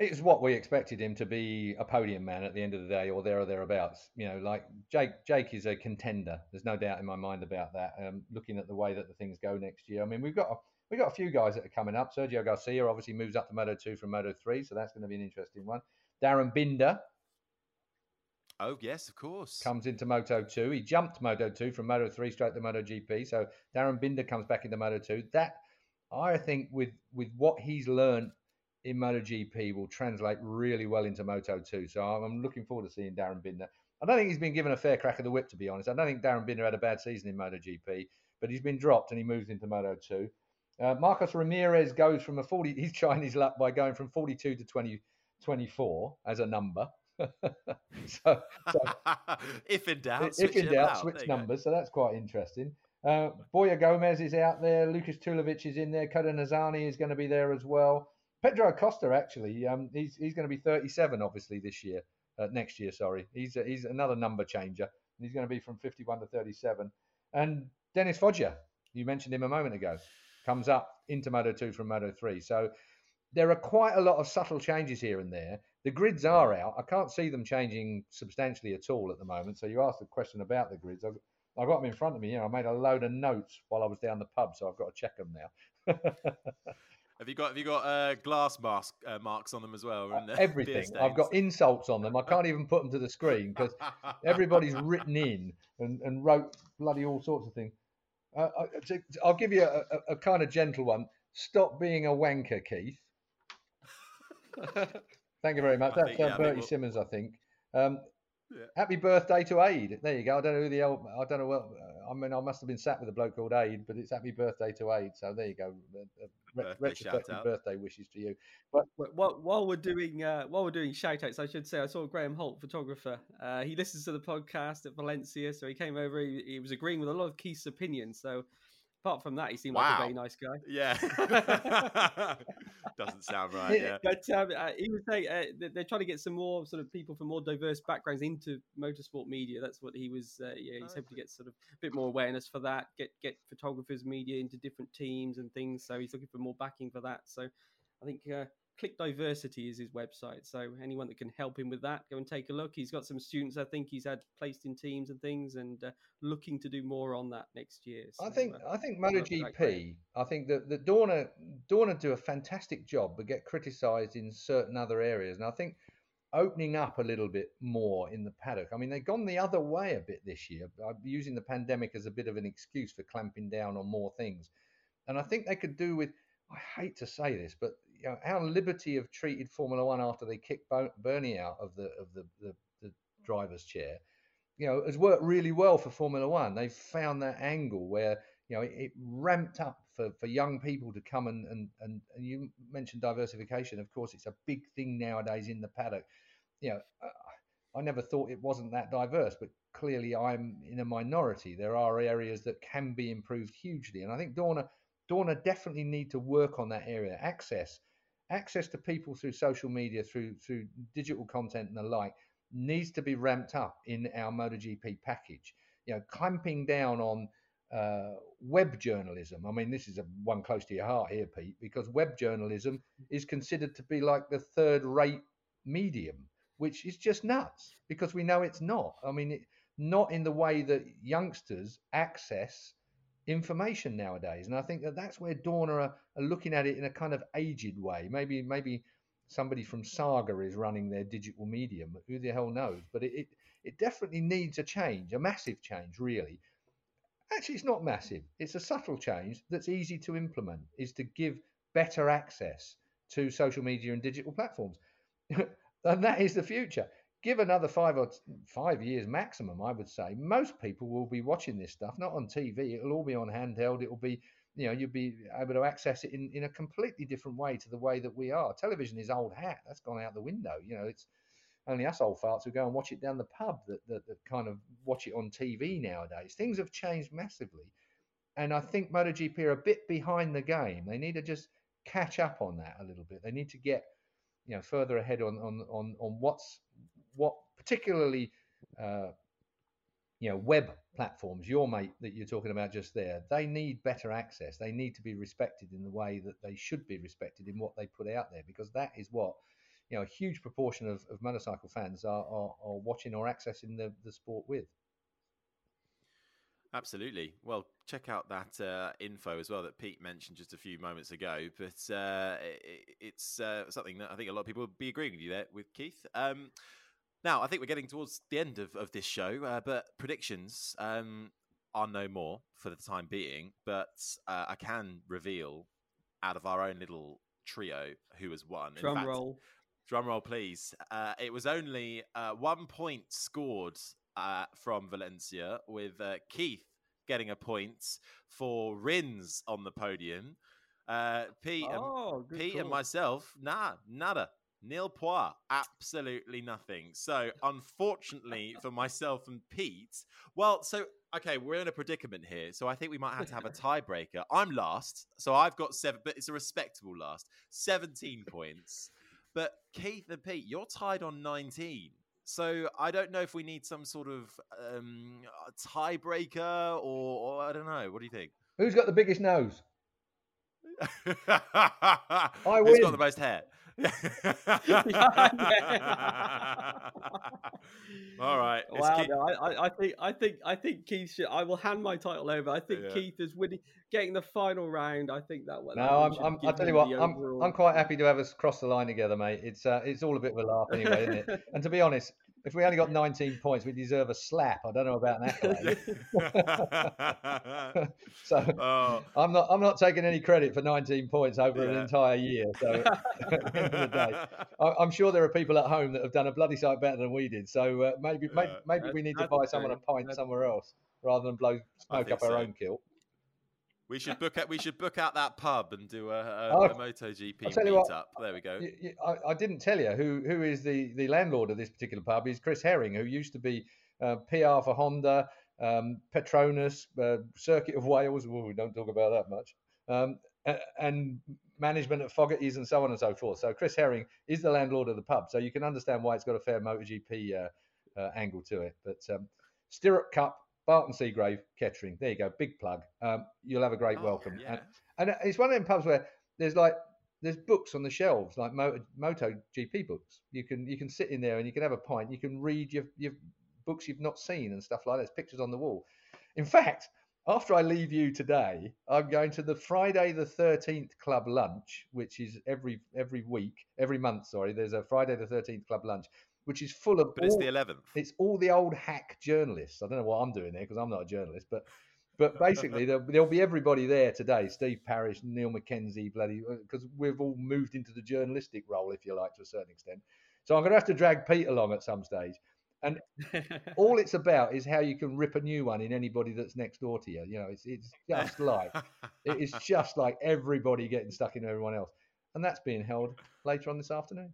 It's what we expected him to be a podium man at the end of the day, or there or thereabouts. You know, like Jake. Jake is a contender. There's no doubt in my mind about that. Um, looking at the way that the things go next year, I mean, we've got a, We've got a few guys that are coming up. Sergio Garcia obviously moves up to Moto 2 from Moto 3, so that's going to be an interesting one. Darryn Binder. Oh, yes, of course. Comes into Moto 2. He jumped Moto 2 from Moto 3 straight to Moto GP. So Darryn Binder comes back into Moto 2. That, I think, with, with what he's learned in Moto GP, will translate really well into Moto 2. So I'm looking forward to seeing Darryn Binder. I don't think he's been given a fair crack of the whip, to be honest. I don't think Darryn Binder had a bad season in Moto GP, but he's been dropped and he moves into Moto 2. Uh, Marcos Ramirez goes from a 40, he's his luck by going from 42 to 20, 24 as a number. so, so, if in doubt, if in doubt, switch numbers. So that's quite interesting. Uh, Borja Gomez is out there. Lukas Tulovic is in there. Kohta Nozane is going to be there as well. Pedro Acosta, actually, um, he's, he's going to be 37, obviously, this year. Uh, next year, sorry. He's, he's another number changer. He's going to be from 51 to 37. And Dennis Foggia, you mentioned him a moment ago comes up into Moto 2 from Moto 3. So there are quite a lot of subtle changes here and there. The grids are out. I can't see them changing substantially at all at the moment. So you asked the question about the grids. I've, I've got them in front of me. You know, I made a load of notes while I was down the pub, so I've got to check them now. Have you got Have you got uh, glass mask uh, marks on them as well? Uh, everything. I've got insults on them. I can't even put them to the screen because everybody's written in and, and wrote bloody all sorts of things. Uh, I'll give you a, a, a, kind of gentle one. Stop being a wanker, Keith. Thank you very much. That's think, uh, yeah, Bertie we'll... Simmons, I think. Um, yeah. Happy birthday to Aid. There you go. I don't know who the old, I don't know what. I mean, I must have been sat with a bloke called Aid, but it's happy birthday to Aid. So there you go. Birthday retrospective birthday wishes to you. But while, while we're doing uh, while we're doing shout outs, I should say I saw Graham Holt, photographer. Uh, he listens to the podcast at Valencia, so he came over. He, he was agreeing with a lot of Keith's opinions. So apart from that, he seemed wow. like a very nice guy. Yeah, doesn't sound right. Yeah, but um, uh, he was saying uh, they're trying to get some more sort of people from more diverse backgrounds into motorsport media. That's what he was. Uh, yeah, he's hoping to get sort of a bit more awareness for that. Get get photographers, media into different teams and things. So he's looking for more backing for that. So I think uh, Click Diversity is his website. So anyone that can help him with that, go and take a look. He's got some students I think he's had placed in teams and things, and uh, looking to do more on that next year. So, I think uh, I think MotoGP. I think that the Dorna Dorna do a fantastic job, but get criticised in certain other areas, and I think opening up a little bit more in the paddock. I mean, they've gone the other way a bit this year, using the pandemic as a bit of an excuse for clamping down on more things. And I think they could do with. I hate to say this, but you know, how Liberty have treated Formula One after they kicked Bernie out of the of the, the, the driver's chair, you know, has worked really well for Formula One. They've found that angle where you know it, it ramped up for, for young people to come and, and and and you mentioned diversification. Of course, it's a big thing nowadays in the paddock. You know, uh, I never thought it wasn't that diverse, but clearly I'm in a minority. There are areas that can be improved hugely, and I think Dorna Dorna definitely need to work on that area. Access, access to people through social media, through through digital content and the like, needs to be ramped up in our MotoGP package. You know, clamping down on uh, web journalism. I mean, this is a one close to your heart here, Pete, because web journalism is considered to be like the third-rate medium, which is just nuts because we know it's not. I mean, it, not in the way that youngsters access information nowadays. And I think that that's where Dorna are, are, looking at it in a kind of aged way. Maybe maybe somebody from Saga is running their digital medium. Who the hell knows? But it, it, it definitely needs a change, a massive change, really. Actually, it's not massive. It's a subtle change that's easy to implement. Is to give better access to social media and digital platforms, and that is the future give another five or five years maximum, I would say, most people will be watching this stuff, not on TV. It'll all be on handheld. It'll be, you know, you'll be able to access it in, in a completely different way to the way that we are. Television is old hat. That's gone out the window. You know, it's only us old farts who go and watch it down the pub that, that, that kind of watch it on TV nowadays. Things have changed massively. And I think MotoGP are a bit behind the game. They need to just catch up on that a little bit. They need to get, you know, further ahead on on on, on what's what particularly uh, you know web platforms your mate that you're talking about just there they need better access they need to be respected in the way that they should be respected in what they put out there because that is what you know a huge proportion of, of motorcycle fans are, are, are watching or accessing the, the sport with Absolutely. Well, check out that uh, info as well that Pete mentioned just a few moments ago. But uh, it, it's uh, something that I think a lot of people would be agreeing with you there with Keith. Um, now, I think we're getting towards the end of, of this show, uh, but predictions um, are no more for the time being. But uh, I can reveal out of our own little trio who has won. Drum fact, roll. Drum roll, please. Uh, it was only uh, one point scored uh, from Valencia, with uh, Keith getting a point for Rins on the podium. Pete, oh, and, Pete call. and myself, nah, nada. Nil point, absolutely nothing. So, unfortunately for myself and Pete, well, so okay, we're in a predicament here. So, I think we might have to have a tiebreaker. I'm last, so I've got seven, but it's a respectable last, 17 points. But Keith and Pete, you're tied on 19. So I don't know if we need some sort of um, tiebreaker or, or I don't know. What do you think? Who's got the biggest nose? I win. Who's got the most hair? All right. Wow. Keith... No, I, I, think I think I think Keith should. I will hand my title over. I think yeah. Keith is winning, getting the final round. I think that one. No, I'm. I'm I'll tell you what. I'm. I'm quite happy to have us cross the line together, mate. It's. Uh, it's all a bit of a laugh anyway, isn't it? And to be honest, if we only got 19 points, we deserve a slap. I don't know about that. so oh. I'm not I'm not taking any credit for 19 points over yeah. an entire year. So at the end of the day, I, am sure there are people at home that have done a bloody sight better than we did. So uh, maybe maybe, maybe we need to buy someone a pint somewhere else rather than blow smoke up so. our own kilt. We should book out. We should book out that pub and do a, a, oh, a MotoGP meetup. There we go. I, I, didn't tell you who who is the the landlord of this particular pub. Is Chris Herring, who used to be uh, PR for Honda, um, Petronas, uh, Circuit of Wales. Well, we don't talk about that much. Um, and management at Fogarty's and so on and so forth. So Chris Herring is the landlord of the pub. So you can understand why it's got a fair MotoGP uh, uh, angle to it. But um, Stirrup Cup Barton Seagrave, Kettering. There you go, big plug. Um, you'll have a great oh, welcome. Yeah. And, and, it's one of them pubs where there's like there's books on the shelves, like Moto, Moto GP books. You can you can sit in there and you can have a pint. You can read your your books you've not seen and stuff like that. There's pictures on the wall. In fact, after I leave you today, I'm going to the Friday the 13th club lunch, which is every every week, every month. Sorry, there's a Friday the 13th club lunch, which is full of. But all, it's the eleventh. It's all the old hack journalists. I don't know what I'm doing there because I'm not a journalist, but but basically there'll, there'll, be everybody there today. Steve Parish, Niall Mackenzie, bloody because uh, we've all moved into the journalistic role, if you like, to a certain extent. So I'm going to have to drag Pete along at some stage. And all it's about is how you can rip a new one in anybody that's next door to you. You know, it's it's just like it is just like everybody getting stuck in everyone else, and that's being held later on this afternoon.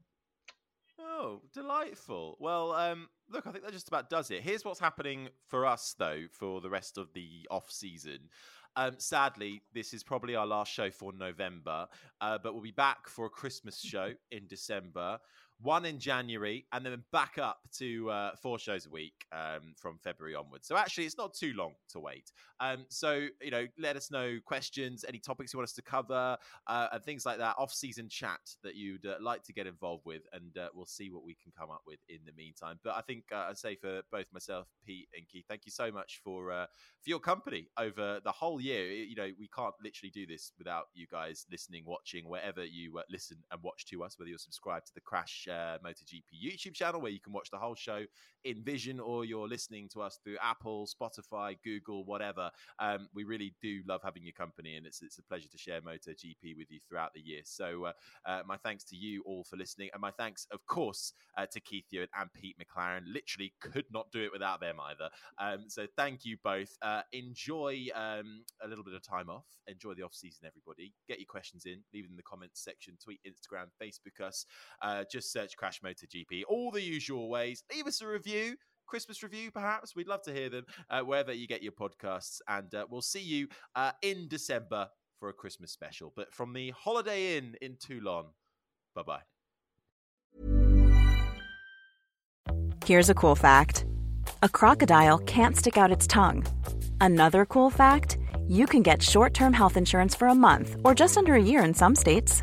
Oh, delightful. Well, um, look, I think that just about does it. Here's what's happening for us, though, for the rest of the off season. Um, sadly, this is probably our last show for November, uh, but we'll be back for a Christmas show in December one in January, and then back up to uh, four shows a week um, from February onwards. So actually, it's not too long to wait. Um, so you know, let us know questions, any topics you want us to cover, uh, and things like that. Off-season chat that you'd uh, like to get involved with, and uh, we'll see what we can come up with in the meantime. But I think uh, I'd say for both myself, Pete, and Keith, thank you so much for uh, for your company over the whole year. You know, we can't literally do this without you guys listening, watching, wherever you listen and watch to us, whether you're subscribed to the Crash uh, MotoGP YouTube channel where you can watch the whole show in vision or you're listening to us through Apple, Spotify, Google, whatever. Um, we really do love having your company and it's, it's a pleasure to share MotoGP with you throughout the year. So, uh, uh, my thanks to you all for listening. And my thanks, of course, uh, to Keith Huewen and Pete McLaren. Literally could not do it without them either. Um, so, thank you both. Uh, enjoy um, a little bit of time off. Enjoy the off season, everybody. Get your questions in, leave them in the comments section, tweet, Instagram, Facebook us. Uh, just search Crash MotoGP, all the usual ways. Leave us a review. Christmas review, perhaps. We'd love to hear them uh, wherever you get your podcasts. And uh, we'll see you uh, in December for a Christmas special. But from the Holiday Inn in Toulon, bye bye. Here's a cool fact a crocodile can't stick out its tongue. Another cool fact you can get short term health insurance for a month or just under a year in some states.